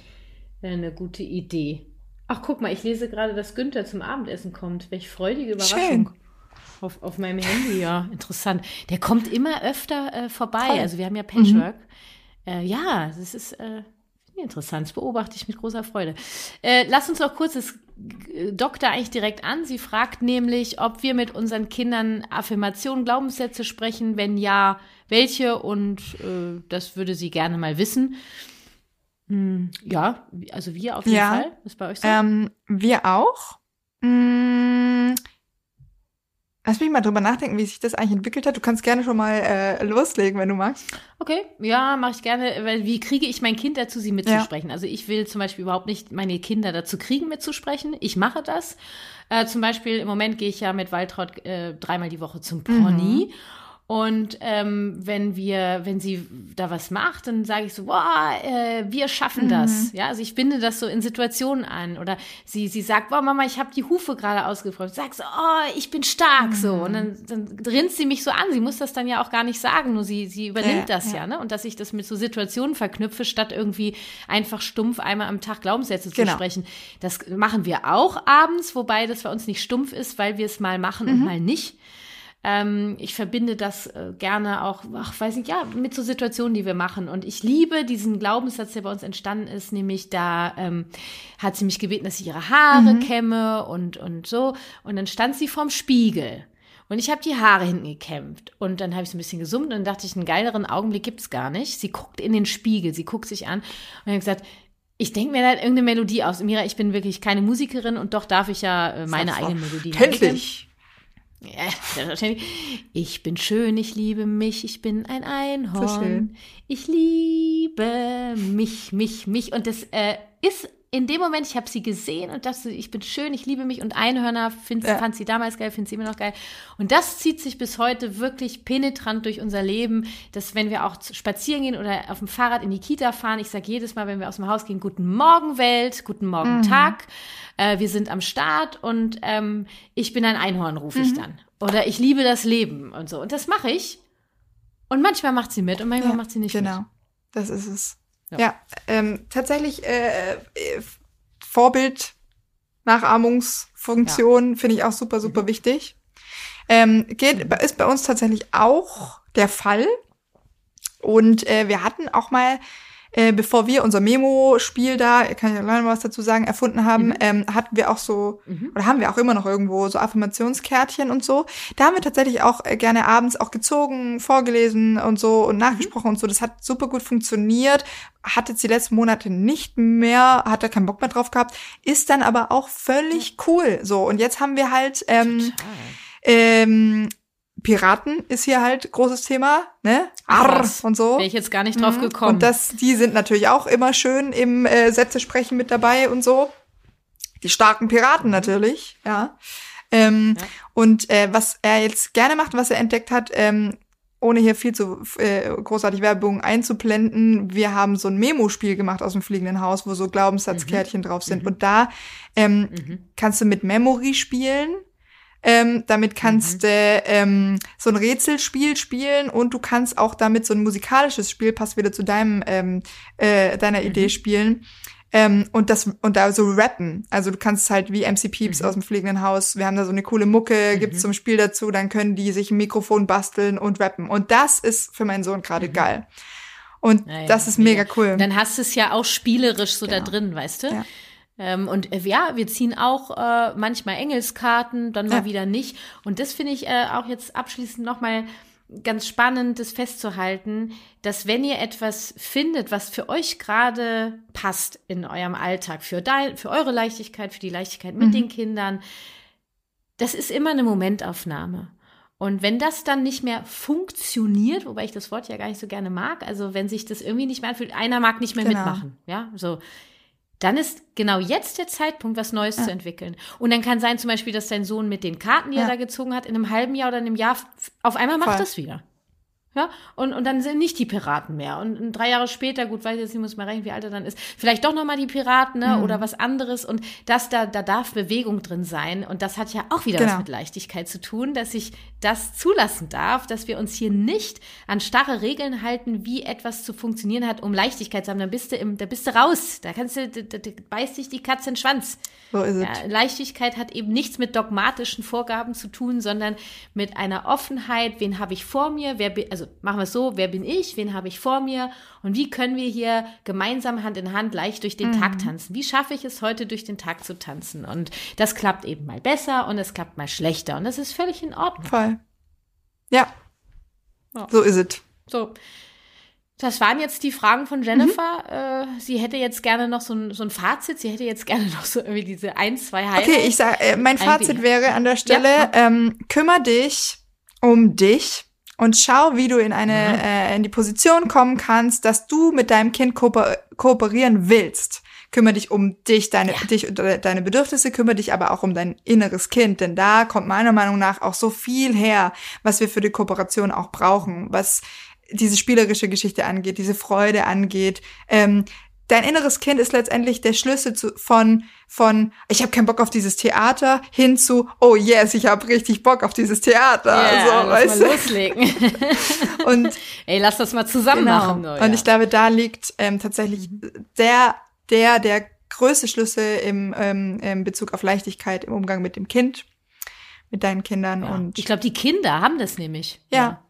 äh, eine gute Idee. Ach, guck mal, ich lese gerade, dass Günther zum Abendessen kommt. Welch freudige Überraschung. Schön. Auf, auf meinem Handy, ja, (laughs) interessant. Der kommt immer öfter äh, vorbei. Toll. Also wir haben ja Patchwork. Mhm. Äh, ja, das ist äh, interessant. Das beobachte ich mit großer Freude. Äh, lass uns noch kurz, das dockt da eigentlich direkt an. Sie fragt nämlich, ob wir mit unseren Kindern Affirmationen, Glaubenssätze sprechen. Wenn ja, welche? Und äh, das würde sie gerne mal wissen. Hm, ja, also wir auf jeden ja, Fall. Ist bei euch so? Ähm, wir auch. Hm, Lass mich mal drüber nachdenken, wie sich das eigentlich entwickelt hat. Du kannst gerne schon mal äh, loslegen, wenn du magst. Okay, ja, mache ich gerne. Weil wie kriege ich mein Kind dazu, sie mitzusprechen? Ja. Also ich will zum Beispiel überhaupt nicht meine Kinder dazu kriegen, mitzusprechen. Ich mache das. Äh, zum Beispiel im Moment gehe ich ja mit Waltraud äh, dreimal die Woche zum Pony. Mhm. Und ähm, wenn wir, wenn sie da was macht, dann sage ich so, boah, äh, wir schaffen das. Mhm. Ja, also ich binde das so in Situationen an. Oder sie, sie sagt, boah, Mama, ich habe die Hufe gerade ausgefreut. Sag so, oh, ich bin stark mhm. so. Und dann, dann rinst sie mich so an. Sie muss das dann ja auch gar nicht sagen, nur sie, sie übernimmt ja, das ja. ja. ne? Und dass ich das mit so Situationen verknüpfe, statt irgendwie einfach stumpf einmal am Tag Glaubenssätze genau. zu sprechen. Das machen wir auch abends, wobei das bei uns nicht stumpf ist, weil wir es mal machen mhm. und mal nicht. Ähm, ich verbinde das äh, gerne auch, ach, weiß nicht, ja, mit so Situationen, die wir machen. Und ich liebe diesen Glaubenssatz, der bei uns entstanden ist, nämlich da ähm, hat sie mich gebeten, dass ich ihre Haare mhm. kämme und, und so. Und dann stand sie vorm Spiegel. Und ich habe die Haare hinten gekämpft. Und dann habe ich so ein bisschen gesummt und dann dachte ich, einen geileren Augenblick gibt's gar nicht. Sie guckt in den Spiegel, sie guckt sich an und hat gesagt, Ich denke mir dann irgendeine Melodie aus. Mira, ich bin wirklich keine Musikerin und doch darf ich ja äh, meine eigene Melodie Kenntlich. (laughs) Ich bin schön, ich liebe mich, ich bin ein Einhorn. Ich liebe mich, mich, mich. Und das äh, ist in dem Moment, ich habe sie gesehen und dachte, ich bin schön, ich liebe mich und Einhörner find, ja. fand sie damals geil, finde sie immer noch geil. Und das zieht sich bis heute wirklich penetrant durch unser Leben, dass wenn wir auch spazieren gehen oder auf dem Fahrrad in die Kita fahren, ich sage jedes Mal, wenn wir aus dem Haus gehen, guten Morgen Welt, guten Morgen mhm. Tag, äh, wir sind am Start und ähm, ich bin ein Einhorn, rufe mhm. ich dann. Oder ich liebe das Leben und so. Und das mache ich. Und manchmal macht sie mit und manchmal ja, macht sie nicht genau. mit. Genau, das ist es. Ja, ja ähm, tatsächlich äh, äh, Vorbild, Nachahmungsfunktion ja. finde ich auch super, super mhm. wichtig. Ähm, geht, mhm. ist bei uns tatsächlich auch der Fall. Und äh, wir hatten auch mal äh, bevor wir unser Memo-Spiel da, kann ich alleine was dazu sagen, erfunden haben, mhm. ähm, hatten wir auch so, mhm. oder haben wir auch immer noch irgendwo so Affirmationskärtchen und so. Da haben wir tatsächlich auch äh, gerne abends auch gezogen, vorgelesen und so und nachgesprochen mhm. und so. Das hat super gut funktioniert. Hat jetzt die letzten Monate nicht mehr, hat er keinen Bock mehr drauf gehabt, ist dann aber auch völlig cool. So, und jetzt haben wir halt ähm, ähm, Piraten ist hier halt großes Thema, ne? Arr und so. Wäre ich jetzt gar nicht drauf mhm. gekommen. Und das, die sind natürlich auch immer schön im äh, Sätze sprechen mit dabei und so. Die starken Piraten mhm. natürlich, ja. Ähm, ja. Und äh, was er jetzt gerne macht, was er entdeckt hat, ähm, ohne hier viel zu äh, großartig Werbung einzublenden, wir haben so ein Memo-Spiel gemacht aus dem fliegenden Haus, wo so Glaubenssatzkärtchen mhm. drauf sind. Mhm. Und da ähm, mhm. kannst du mit Memory spielen ähm, damit kannst mhm. du ähm, so ein Rätselspiel spielen und du kannst auch damit so ein musikalisches Spiel, passt wieder zu deinem ähm, äh, deiner mhm. Idee spielen. Ähm, und das und da so rappen. Also du kannst halt wie MC Peeps mhm. aus dem fliegenden Haus. Wir haben da so eine coole Mucke, mhm. gibt's zum Spiel dazu. Dann können die sich ein Mikrofon basteln und rappen. Und das ist für meinen Sohn gerade mhm. geil. Und ja, das ist mega, mega cool. Dann hast du es ja auch spielerisch so genau. da drin, weißt du? Ja. Ähm, und äh, ja, wir ziehen auch äh, manchmal Engelskarten, dann mal ja. wieder nicht. Und das finde ich äh, auch jetzt abschließend nochmal ganz spannend, das festzuhalten, dass wenn ihr etwas findet, was für euch gerade passt in eurem Alltag, für, dein, für eure Leichtigkeit, für die Leichtigkeit mit mhm. den Kindern, das ist immer eine Momentaufnahme. Und wenn das dann nicht mehr funktioniert, wobei ich das Wort ja gar nicht so gerne mag, also wenn sich das irgendwie nicht mehr anfühlt, einer mag nicht mehr genau. mitmachen, ja, so dann ist genau jetzt der Zeitpunkt, was Neues ja. zu entwickeln. Und dann kann sein zum Beispiel, dass dein Sohn mit den Karten, die ja. er da gezogen hat, in einem halben Jahr oder in einem Jahr auf einmal macht Voll. das wieder. Ja, und, und dann sind nicht die Piraten mehr. Und, und drei Jahre später, gut, weiß ich jetzt nicht, muss mal rechnen, wie alt er dann ist, vielleicht doch nochmal die Piraten, ne, mhm. oder was anderes. Und das, da, da darf Bewegung drin sein. Und das hat ja auch wieder genau. was mit Leichtigkeit zu tun, dass ich das zulassen darf, dass wir uns hier nicht an starre Regeln halten, wie etwas zu funktionieren hat, um Leichtigkeit zu haben. Dann bist du im, da bist du raus. Da kannst du, da, da beißt dich die Katze in den Schwanz. So ist ja. Leichtigkeit hat eben nichts mit dogmatischen Vorgaben zu tun, sondern mit einer Offenheit. Wen habe ich vor mir? Wer, also also machen wir es so, wer bin ich, wen habe ich vor mir und wie können wir hier gemeinsam Hand in Hand leicht durch den mhm. Tag tanzen? Wie schaffe ich es heute durch den Tag zu tanzen? Und das klappt eben mal besser und es klappt mal schlechter und das ist völlig in Ordnung. Voll. Ja. Oh. So ist es. So. Das waren jetzt die Fragen von Jennifer. Mhm. Äh, sie hätte jetzt gerne noch so ein, so ein Fazit. Sie hätte jetzt gerne (laughs) noch so irgendwie diese ein, zwei Highlights. Okay, ich sag, äh, mein Fazit wäre an der Stelle, ja. ähm, kümmer dich um dich und schau, wie du in eine mhm. äh, in die Position kommen kannst, dass du mit deinem Kind kooper kooperieren willst. Kümmere dich um dich, deine ja. dich und deine Bedürfnisse, kümmere dich aber auch um dein inneres Kind, denn da kommt meiner Meinung nach auch so viel her, was wir für die Kooperation auch brauchen, was diese spielerische Geschichte angeht, diese Freude angeht, ähm, dein inneres Kind ist letztendlich der Schlüssel zu, von von ich habe keinen Bock auf dieses Theater hin zu oh yes, ich habe richtig Bock auf dieses Theater. Yeah, so, lass weißt mal du? loslegen. (laughs) und (laughs) ey, lass das mal zusammen genau. machen. Oh, ja. Und ich glaube, da liegt ähm, tatsächlich der der der größte Schlüssel im, ähm, im Bezug auf Leichtigkeit im Umgang mit dem Kind, mit deinen Kindern ja. und ich glaube, die Kinder haben das nämlich. ja. ja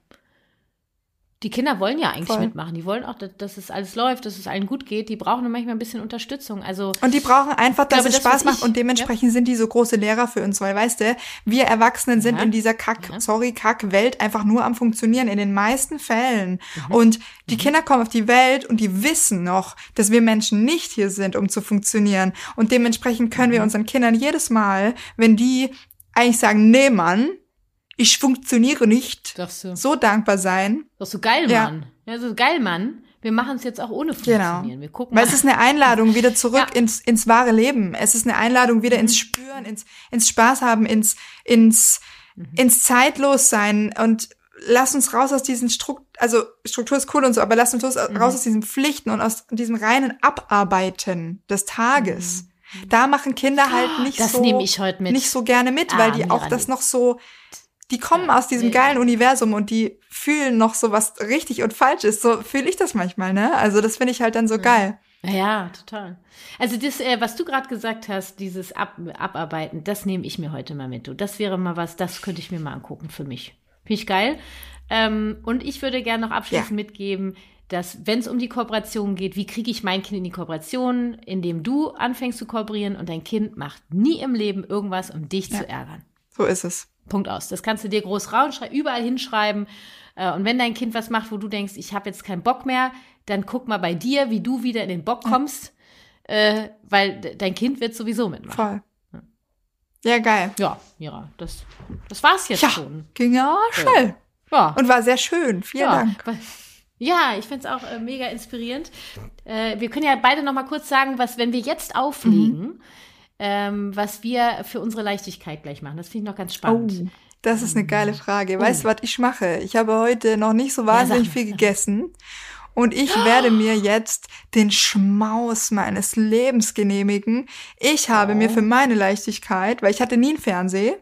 Die Kinder wollen ja eigentlich Voll. mitmachen. Die wollen auch, dass, dass es alles läuft, dass es allen gut geht. Die brauchen nur manchmal ein bisschen Unterstützung. Also Und die brauchen einfach, dass glaube, es das, Spaß macht ich- und dementsprechend sind die so große Lehrer für uns, weil weißt du, wir Erwachsenen sind Ja. in dieser Kack, Ja. sorry, Kack-Welt einfach nur am Funktionieren in den meisten Fällen. Mhm. Und die Kinder kommen auf die Welt und die wissen noch, dass wir Menschen nicht hier sind, um zu funktionieren. Und dementsprechend können Mhm. wir unseren Kindern jedes Mal, wenn die eigentlich sagen, nee, Mann, ich funktioniere nicht, so, so dankbar sein. doch so geil. Mann. Ja, so geil, Mann. Wir machen es jetzt auch ohne funktionieren. Wir gucken Weil mal. es ist eine Einladung wieder zurück Ja. ins, ins wahre Leben. Es ist eine Einladung wieder Mhm. ins Spüren, ins, ins Spaß haben, ins, ins, Mhm. ins Zeitlossein und lass uns raus aus diesen Struktur, also Struktur ist cool und so, aber lass uns Mhm. raus aus diesen Pflichten und aus diesem reinen Abarbeiten des Tages. Da machen Kinder halt nicht Mhm. Das so, nehme ich heute mit. nicht so gerne mit, Ah, weil die auch das noch so, die kommen aus diesem geilen Universum und die fühlen noch so, was richtig und falsch ist. So fühle ich das manchmal, ne? Also das finde ich halt dann so geil. Ja, total. Also das, äh, was du gerade gesagt hast, dieses Ab Abarbeiten, das nehme ich mir heute mal mit. Du, das wäre mal was, das könnte ich mir mal angucken für mich. Finde ich geil. Ähm, und ich würde gerne noch abschließend Ja. mitgeben, dass wenn es um die Kooperation geht, wie kriege ich mein Kind in die Kooperation, indem du anfängst zu kooperieren und dein Kind macht nie im Leben irgendwas, um dich zu ärgern. So ist es. Punkt aus. Das kannst du dir groß rausschreiben, überall hinschreiben. Äh, Und wenn dein Kind was macht, wo du denkst, ich habe jetzt keinen Bock mehr, dann guck mal bei dir, wie du wieder in den Bock kommst, äh, weil de- dein Kind wird sowieso mitmachen. Voll. Ja, geil. Ja, Mira, das, das war's jetzt Ja, schon. ging ja schnell. Ja, Und war sehr schön. Vielen ja. Dank. Ja, ich finde es auch äh, mega inspirierend. Äh, wir können ja beide noch mal kurz sagen, was, wenn wir jetzt auflegen, Mhm. Ähm, was wir für unsere Leichtigkeit gleich machen. Das finde ich noch ganz spannend. Oh, das ist eine geile Frage. Weißt du, was ich mache? Ich habe heute noch nicht so wahnsinnig sag viel gegessen. Und ich werde (gasps) mir jetzt den Schmaus meines Lebens genehmigen. Ich habe mir Oh. für meine Leichtigkeit, weil ich hatte nie einen Fernseher.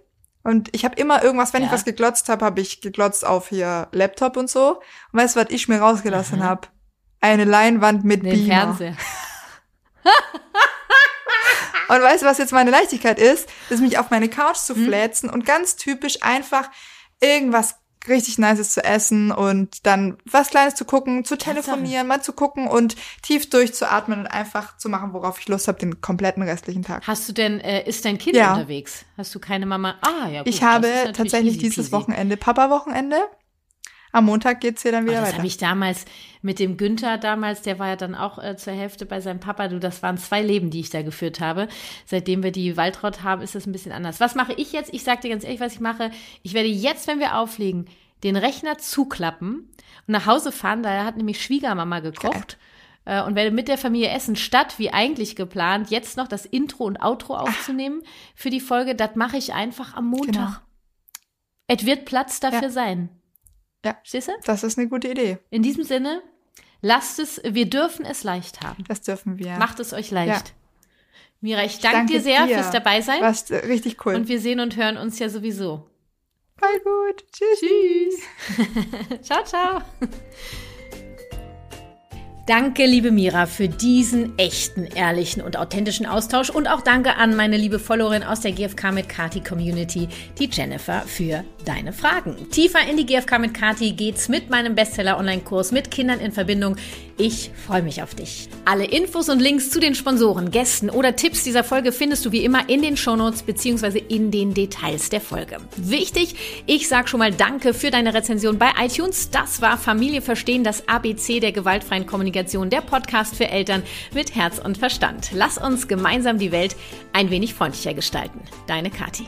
Und ich habe immer irgendwas, wenn ich Ja. was geglotzt habe, habe ich geglotzt auf hier Laptop und so. Und weißt du, was ich mir rausgelassen habe? Eine Leinwand mit Den Beamer. Fernseher. (laughs) Und weißt du, was jetzt meine Leichtigkeit ist? Ist mich auf meine Couch zu Hm? fläzen und ganz typisch einfach irgendwas richtig Nices zu essen und dann was Kleines zu gucken, zu telefonieren, mal zu gucken und tief durchzuatmen und einfach zu machen, worauf ich Lust habe, den kompletten restlichen Tag. Hast du denn, äh, ist dein Kind Ja. unterwegs? Hast du keine Mama? Ah, ja, gut. Ich habe tatsächlich dieses. Wochenende Papa-Wochenende. Am Montag geht's hier dann Ah, wieder das weiter. habe ich damals mit dem Günther damals, der war ja dann auch äh, zur Hälfte bei seinem Papa. Du, das waren zwei Leben, die ich da geführt habe. Seitdem wir die Waldraut haben, ist das ein bisschen anders. Was mache ich jetzt? Ich sage dir ganz ehrlich, was ich mache. Ich werde jetzt, wenn wir auflegen, den Rechner zuklappen und nach Hause fahren. Da hat nämlich Schwiegermama gekocht. Äh, Und werde mit der Familie essen, statt wie eigentlich geplant, jetzt noch das Intro und Outro aufzunehmen für die Folge. Das mache ich einfach am Montag. Genau. Es wird Platz dafür Ja. sein. Ja. Stehst du? Das ist eine gute Idee. In diesem Sinne, lasst es, wir dürfen es leicht haben. Das dürfen wir. Macht es euch leicht. Mira, ich danke, danke dir sehr dir. fürs Dabeisein. Was äh, richtig cool. Und wir sehen und hören uns ja sowieso. Voll gut. Tschüss. Tschüss. (laughs) ciao, ciao. Danke, liebe Mira, für diesen echten, ehrlichen und authentischen Austausch und auch danke an meine liebe Followerin aus der GFK mit Kati Community, die Jennifer, für deine Fragen. Tiefer in die GFK mit Kati geht's mit meinem Bestseller-Online-Kurs mit Kindern in Verbindung. Ich freue mich auf dich. Alle Infos und Links zu den Sponsoren, Gästen oder Tipps dieser Folge findest du wie immer in den Shownotes bzw. in den Details der Folge. Wichtig, ich sag schon mal Danke für deine Rezension bei iTunes. Das war Familie verstehen, das ABC der gewaltfreien Kommunikation, der Podcast für Eltern mit Herz und Verstand. Lass uns gemeinsam die Welt ein wenig freundlicher gestalten. Deine Kathi.